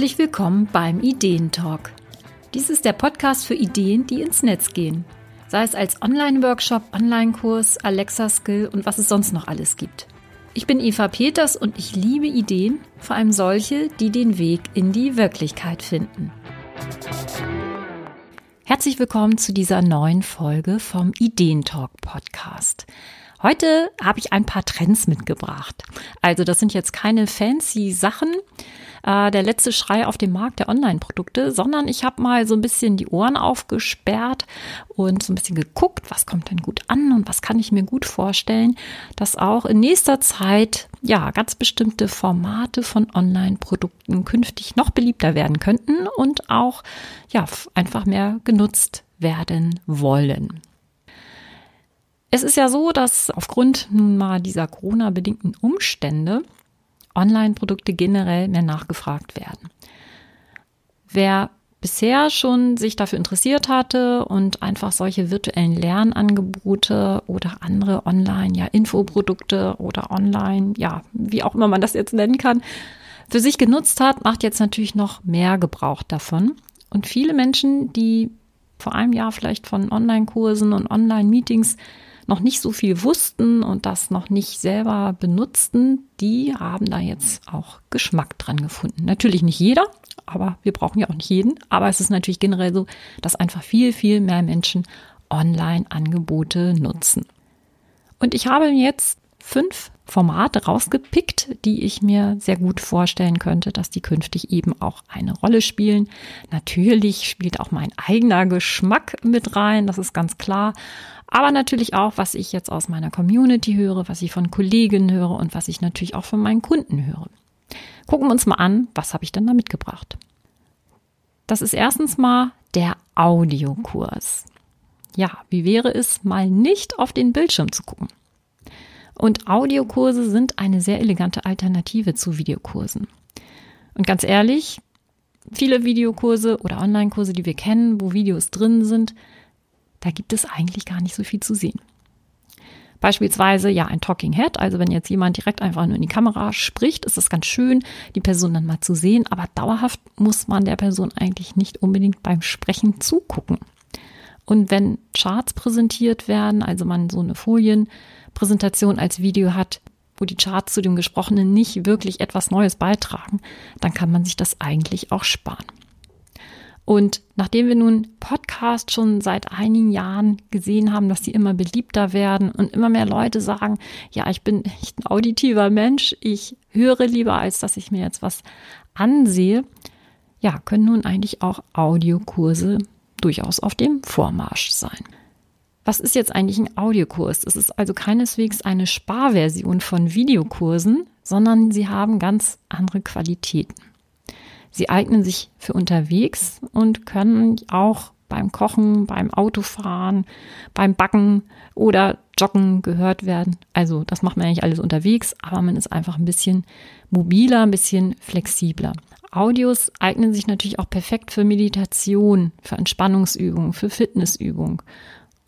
Herzlich willkommen beim Ideentalk. Dies ist der Podcast für Ideen, die ins Netz gehen. Sei es als Online-Workshop, Online-Kurs, Alexa-Skill und was es sonst noch alles gibt. Ich bin Eva Peters und ich liebe Ideen, vor allem solche, die den Weg in die Wirklichkeit finden. Herzlich willkommen zu dieser neuen Folge vom Ideentalk Podcast. Heute habe ich ein paar Trends mitgebracht. Also das sind jetzt keine fancy Sachen, äh, der letzte Schrei auf dem Markt der Online-Produkte, sondern ich habe mal so ein bisschen die Ohren aufgesperrt und so ein bisschen geguckt, was kommt denn gut an und was kann ich mir gut vorstellen, dass auch in nächster Zeit ja ganz bestimmte Formate von Online-Produkten künftig noch beliebter werden könnten und auch ja einfach mehr genutzt werden wollen. Es ist ja so, dass aufgrund nun mal dieser Corona-bedingten Umstände Online-Produkte generell mehr nachgefragt werden. Wer bisher schon sich dafür interessiert hatte und einfach solche virtuellen Lernangebote oder andere Online, ja, Infoprodukte oder Online, ja, wie auch immer man das jetzt nennen kann, für sich genutzt hat, macht jetzt natürlich noch mehr Gebrauch davon. Und viele Menschen, die vor einem Jahr vielleicht von Online-Kursen und Online-Meetings noch nicht so viel wussten und das noch nicht selber benutzten, die haben da jetzt auch Geschmack dran gefunden. Natürlich nicht jeder, aber wir brauchen ja auch nicht jeden. Aber es ist natürlich generell so, dass einfach viel, viel mehr Menschen Online-Angebote nutzen. Und ich habe jetzt fünf Formate rausgepickt, die ich mir sehr gut vorstellen könnte, dass die künftig eben auch eine Rolle spielen. Natürlich spielt auch mein eigener Geschmack mit rein, das ist ganz klar aber natürlich auch, was ich jetzt aus meiner Community höre, was ich von Kollegen höre und was ich natürlich auch von meinen Kunden höre. Gucken wir uns mal an, was habe ich denn da mitgebracht? Das ist erstens mal der Audiokurs. Ja, wie wäre es mal nicht auf den Bildschirm zu gucken? Und Audiokurse sind eine sehr elegante Alternative zu Videokursen. Und ganz ehrlich, viele Videokurse oder Online-Kurse, die wir kennen, wo Videos drin sind, da gibt es eigentlich gar nicht so viel zu sehen. Beispielsweise ja ein Talking Head, also wenn jetzt jemand direkt einfach nur in die Kamera spricht, ist es ganz schön, die Person dann mal zu sehen, aber dauerhaft muss man der Person eigentlich nicht unbedingt beim Sprechen zugucken. Und wenn Charts präsentiert werden, also man so eine Folienpräsentation als Video hat, wo die Charts zu dem Gesprochenen nicht wirklich etwas Neues beitragen, dann kann man sich das eigentlich auch sparen. Und nachdem wir nun Podcast schon seit einigen Jahren gesehen haben, dass sie immer beliebter werden und immer mehr Leute sagen, ja, ich bin echt ein auditiver Mensch, ich höre lieber, als dass ich mir jetzt was ansehe, ja, können nun eigentlich auch Audiokurse durchaus auf dem Vormarsch sein. Was ist jetzt eigentlich ein Audiokurs? Es ist also keineswegs eine Sparversion von Videokursen, sondern sie haben ganz andere Qualitäten. Sie eignen sich für unterwegs und können auch beim Kochen, beim Autofahren, beim Backen oder Joggen gehört werden. Also das macht man eigentlich alles unterwegs, aber man ist einfach ein bisschen mobiler, ein bisschen flexibler. Audios eignen sich natürlich auch perfekt für Meditation, für Entspannungsübungen, für Fitnessübungen.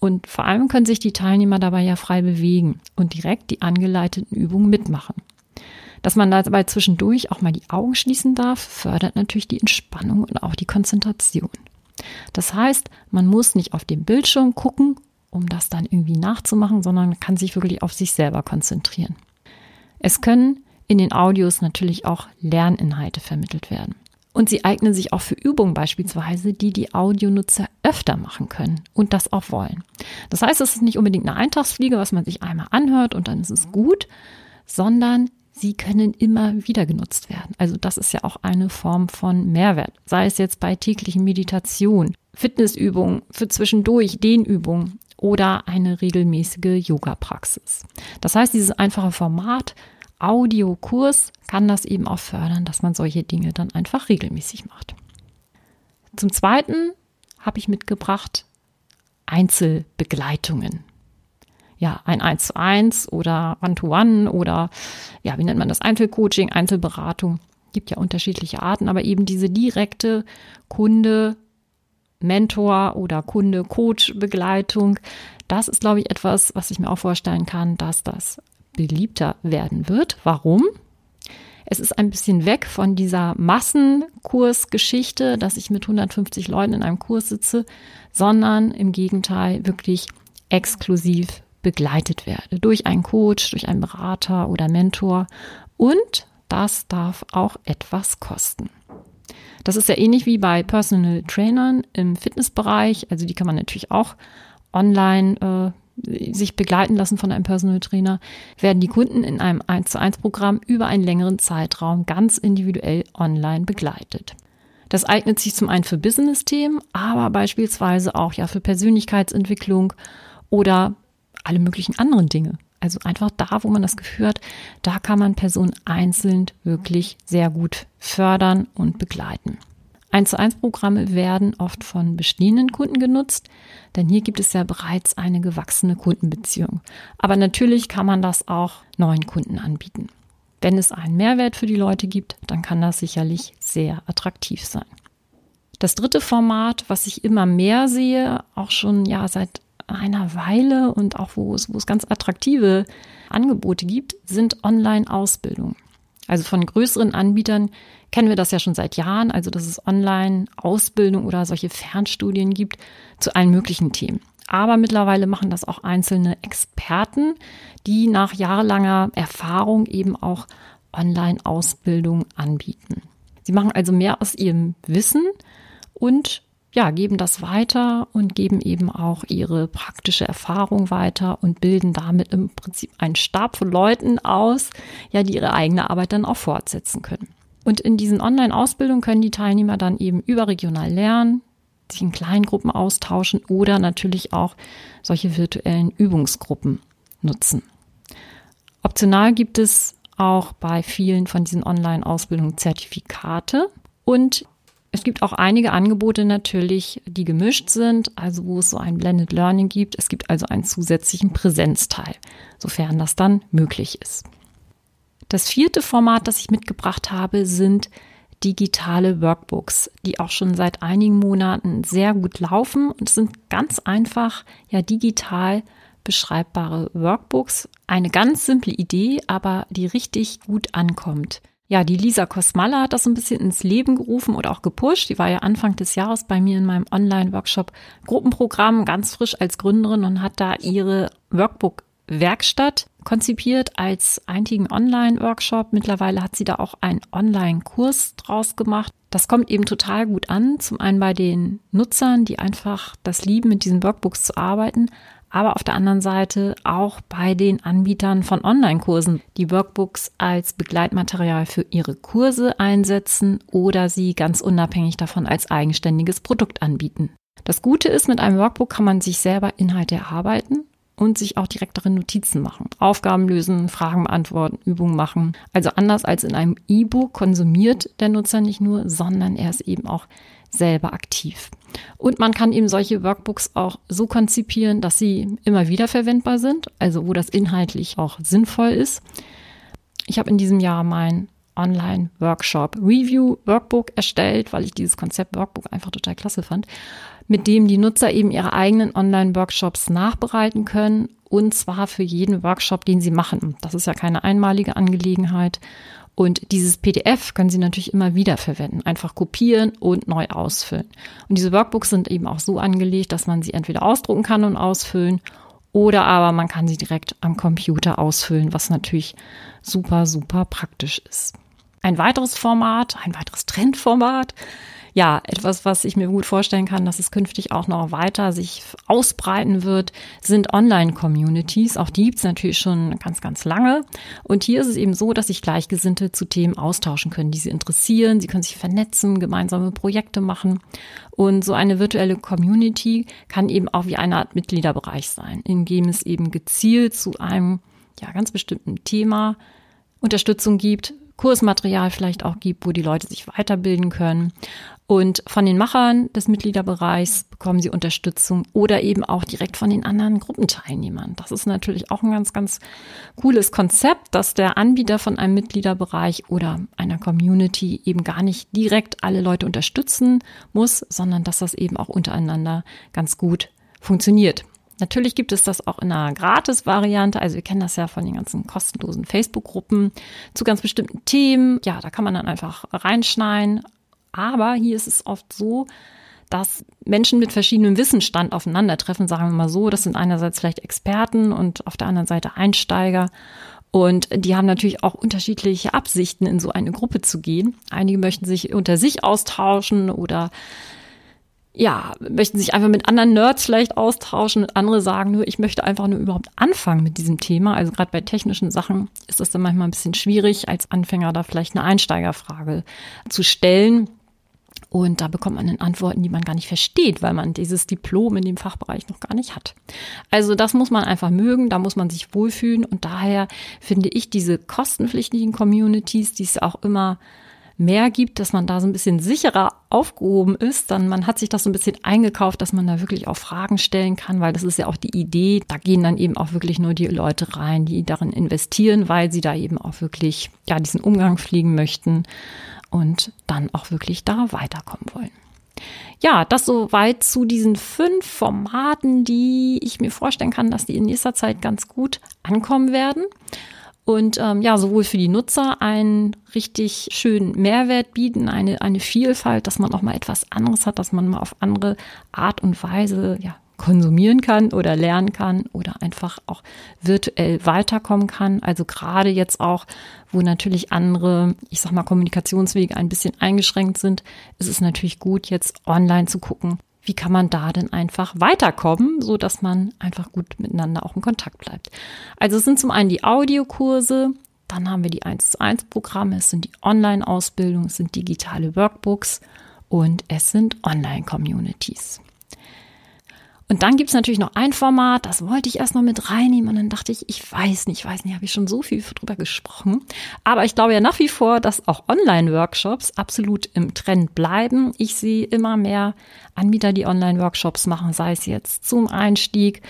Und vor allem können sich die Teilnehmer dabei ja frei bewegen und direkt die angeleiteten Übungen mitmachen. Dass man dabei zwischendurch auch mal die Augen schließen darf, fördert natürlich die Entspannung und auch die Konzentration. Das heißt, man muss nicht auf den Bildschirm gucken, um das dann irgendwie nachzumachen, sondern kann sich wirklich auf sich selber konzentrieren. Es können in den Audios natürlich auch Lerninhalte vermittelt werden. Und sie eignen sich auch für Übungen beispielsweise, die die Audionutzer öfter machen können und das auch wollen. Das heißt, es ist nicht unbedingt eine Eintagsfliege, was man sich einmal anhört und dann ist es gut, sondern sie können immer wieder genutzt werden. Also das ist ja auch eine Form von Mehrwert. Sei es jetzt bei täglichen Meditation, Fitnessübungen, für zwischendurch Dehnübungen oder eine regelmäßige Yoga-Praxis. Das heißt, dieses einfache Format Audiokurs kann das eben auch fördern, dass man solche Dinge dann einfach regelmäßig macht. Zum Zweiten habe ich mitgebracht Einzelbegleitungen ja, ein 1 zu 1 oder One-to-One -one oder ja, wie nennt man das? Einzelcoaching, Einzelberatung. Gibt ja unterschiedliche Arten, aber eben diese direkte Kunde, Mentor oder Kunde, Coach Begleitung. Das ist, glaube ich, etwas, was ich mir auch vorstellen kann, dass das beliebter werden wird. Warum? Es ist ein bisschen weg von dieser Massenkursgeschichte, dass ich mit 150 Leuten in einem Kurs sitze, sondern im Gegenteil wirklich exklusiv begleitet werde durch einen Coach, durch einen Berater oder Mentor und das darf auch etwas kosten. Das ist ja ähnlich wie bei Personal Trainern im Fitnessbereich. Also die kann man natürlich auch online äh, sich begleiten lassen von einem Personal Trainer, werden die Kunden in einem 1 zu 1 Programm über einen längeren Zeitraum ganz individuell online begleitet. Das eignet sich zum einen für Business-Themen, aber beispielsweise auch ja für Persönlichkeitsentwicklung oder alle möglichen anderen Dinge. Also einfach da, wo man das Gefühl hat, da kann man Personen einzeln wirklich sehr gut fördern und begleiten. 1 zu 1 Programme werden oft von bestehenden Kunden genutzt, denn hier gibt es ja bereits eine gewachsene Kundenbeziehung. Aber natürlich kann man das auch neuen Kunden anbieten. Wenn es einen Mehrwert für die Leute gibt, dann kann das sicherlich sehr attraktiv sein. Das dritte Format, was ich immer mehr sehe, auch schon ja seit einer Weile und auch wo es, wo es ganz attraktive Angebote gibt, sind Online-Ausbildungen. Also von größeren Anbietern kennen wir das ja schon seit Jahren, also dass es Online-Ausbildung oder solche Fernstudien gibt zu allen möglichen Themen. Aber mittlerweile machen das auch einzelne Experten, die nach jahrelanger Erfahrung eben auch Online-Ausbildung anbieten. Sie machen also mehr aus ihrem Wissen und ja, geben das weiter und geben eben auch ihre praktische Erfahrung weiter und bilden damit im Prinzip einen Stab von Leuten aus, ja, die ihre eigene Arbeit dann auch fortsetzen können. Und in diesen Online-Ausbildungen können die Teilnehmer dann eben überregional lernen, sich in kleinen Gruppen austauschen oder natürlich auch solche virtuellen Übungsgruppen nutzen. Optional gibt es auch bei vielen von diesen Online-Ausbildungen Zertifikate und es gibt auch einige Angebote natürlich, die gemischt sind, also wo es so ein Blended Learning gibt. Es gibt also einen zusätzlichen Präsenzteil, sofern das dann möglich ist. Das vierte Format, das ich mitgebracht habe, sind digitale Workbooks, die auch schon seit einigen Monaten sehr gut laufen und sind ganz einfach, ja, digital beschreibbare Workbooks. Eine ganz simple Idee, aber die richtig gut ankommt. Ja, die Lisa Kosmalla hat das ein bisschen ins Leben gerufen oder auch gepusht. Die war ja Anfang des Jahres bei mir in meinem Online-Workshop Gruppenprogramm ganz frisch als Gründerin und hat da ihre Workbook-Werkstatt konzipiert als einzigen Online-Workshop. Mittlerweile hat sie da auch einen Online-Kurs draus gemacht. Das kommt eben total gut an. Zum einen bei den Nutzern, die einfach das lieben, mit diesen Workbooks zu arbeiten, aber auf der anderen Seite auch bei den Anbietern von Online-Kursen, die Workbooks als Begleitmaterial für ihre Kurse einsetzen oder sie ganz unabhängig davon als eigenständiges Produkt anbieten. Das Gute ist, mit einem Workbook kann man sich selber Inhalte erarbeiten und sich auch direkt darin Notizen machen. Aufgaben lösen, Fragen beantworten, Übungen machen. Also anders als in einem E-Book konsumiert der Nutzer nicht nur, sondern er ist eben auch selber aktiv. Und man kann eben solche Workbooks auch so konzipieren, dass sie immer wieder verwendbar sind, also wo das inhaltlich auch sinnvoll ist. Ich habe in diesem Jahr mein Online-Workshop Review Workbook erstellt, weil ich dieses Konzept Workbook einfach total klasse fand, mit dem die Nutzer eben ihre eigenen Online-Workshops nachbereiten können und zwar für jeden Workshop, den sie machen. Das ist ja keine einmalige Angelegenheit und dieses PDF können Sie natürlich immer wieder verwenden. Einfach kopieren und neu ausfüllen. Und diese Workbooks sind eben auch so angelegt, dass man sie entweder ausdrucken kann und ausfüllen oder aber man kann sie direkt am Computer ausfüllen, was natürlich super, super praktisch ist. Ein weiteres Format, ein weiteres Trendformat ja, etwas, was ich mir gut vorstellen kann, dass es künftig auch noch weiter sich ausbreiten wird, sind Online-Communities. Auch die gibt's natürlich schon ganz, ganz lange. Und hier ist es eben so, dass sich Gleichgesinnte zu Themen austauschen können, die sie interessieren. Sie können sich vernetzen, gemeinsame Projekte machen. Und so eine virtuelle Community kann eben auch wie eine Art Mitgliederbereich sein, in dem es eben gezielt zu einem ja, ganz bestimmten Thema Unterstützung gibt, Kursmaterial vielleicht auch gibt, wo die Leute sich weiterbilden können. Und von den Machern des Mitgliederbereichs bekommen sie Unterstützung oder eben auch direkt von den anderen Gruppenteilnehmern. Das ist natürlich auch ein ganz, ganz cooles Konzept, dass der Anbieter von einem Mitgliederbereich oder einer Community eben gar nicht direkt alle Leute unterstützen muss, sondern dass das eben auch untereinander ganz gut funktioniert. Natürlich gibt es das auch in einer Gratis-Variante. Also wir kennen das ja von den ganzen kostenlosen Facebook-Gruppen zu ganz bestimmten Themen. Ja, da kann man dann einfach reinschneiden. Aber hier ist es oft so, dass Menschen mit verschiedenem Wissensstand aufeinandertreffen, sagen wir mal so. Das sind einerseits vielleicht Experten und auf der anderen Seite Einsteiger. Und die haben natürlich auch unterschiedliche Absichten, in so eine Gruppe zu gehen. Einige möchten sich unter sich austauschen oder ja, möchten sich einfach mit anderen Nerds vielleicht austauschen. Andere sagen nur, ich möchte einfach nur überhaupt anfangen mit diesem Thema. Also gerade bei technischen Sachen ist das dann manchmal ein bisschen schwierig, als Anfänger da vielleicht eine Einsteigerfrage zu stellen. Und da bekommt man dann Antworten, die man gar nicht versteht, weil man dieses Diplom in dem Fachbereich noch gar nicht hat. Also das muss man einfach mögen, da muss man sich wohlfühlen. Und daher finde ich diese kostenpflichtigen Communities, die es auch immer mehr gibt, dass man da so ein bisschen sicherer aufgehoben ist, dann man hat sich das so ein bisschen eingekauft, dass man da wirklich auch Fragen stellen kann, weil das ist ja auch die Idee. Da gehen dann eben auch wirklich nur die Leute rein, die darin investieren, weil sie da eben auch wirklich ja diesen Umgang fliegen möchten und dann auch wirklich da weiterkommen wollen. Ja, das soweit zu diesen fünf Formaten, die ich mir vorstellen kann, dass die in nächster Zeit ganz gut ankommen werden. Und ähm, ja, sowohl für die Nutzer einen richtig schönen Mehrwert bieten, eine, eine Vielfalt, dass man auch mal etwas anderes hat, dass man mal auf andere Art und Weise ja, konsumieren kann oder lernen kann oder einfach auch virtuell weiterkommen kann. Also gerade jetzt auch, wo natürlich andere, ich sag mal, Kommunikationswege ein bisschen eingeschränkt sind, ist es natürlich gut, jetzt online zu gucken. Wie kann man da denn einfach weiterkommen, so dass man einfach gut miteinander auch in Kontakt bleibt? Also es sind zum einen die Audiokurse, dann haben wir die 1 zu 1 Programme, es sind die Online-Ausbildung, es sind digitale Workbooks und es sind Online-Communities. Und dann gibt's natürlich noch ein Format, das wollte ich erst noch mit reinnehmen und dann dachte ich, ich weiß nicht, ich weiß nicht, habe ich schon so viel drüber gesprochen. Aber ich glaube ja nach wie vor, dass auch Online-Workshops absolut im Trend bleiben. Ich sehe immer mehr Anbieter, die Online-Workshops machen, sei es jetzt zum Einstieg,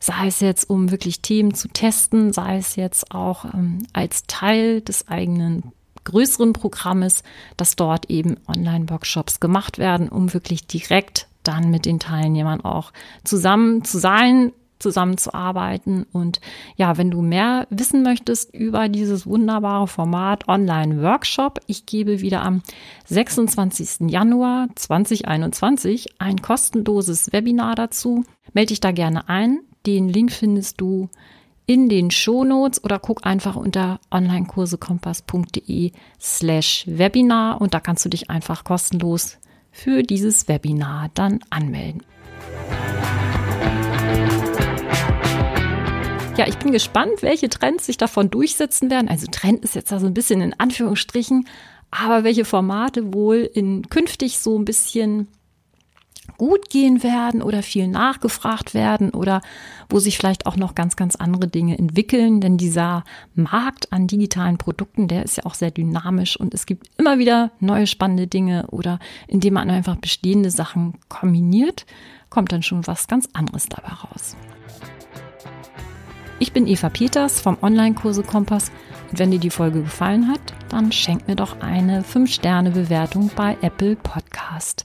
sei es jetzt, um wirklich Themen zu testen, sei es jetzt auch ähm, als Teil des eigenen größeren Programmes, dass dort eben Online-Workshops gemacht werden, um wirklich direkt dann mit den Teilnehmern auch zusammen zu sein, zusammenzuarbeiten. Und ja, wenn du mehr wissen möchtest über dieses wunderbare Format Online-Workshop, ich gebe wieder am 26. Januar 2021 ein kostenloses Webinar dazu. Melde dich da gerne ein. Den Link findest du in den Shownotes oder guck einfach unter onlinekursekompass.de slash Webinar und da kannst du dich einfach kostenlos für dieses Webinar dann anmelden. Ja, ich bin gespannt, welche Trends sich davon durchsetzen werden. Also Trend ist jetzt da so ein bisschen in Anführungsstrichen, aber welche Formate wohl in künftig so ein bisschen gut gehen werden oder viel nachgefragt werden oder wo sich vielleicht auch noch ganz, ganz andere Dinge entwickeln. Denn dieser Markt an digitalen Produkten, der ist ja auch sehr dynamisch und es gibt immer wieder neue spannende Dinge oder indem man einfach bestehende Sachen kombiniert, kommt dann schon was ganz anderes dabei raus. Ich bin Eva Peters vom Online-Kurse Kompass und wenn dir die Folge gefallen hat, dann schenk mir doch eine 5-Sterne-Bewertung bei Apple Podcast.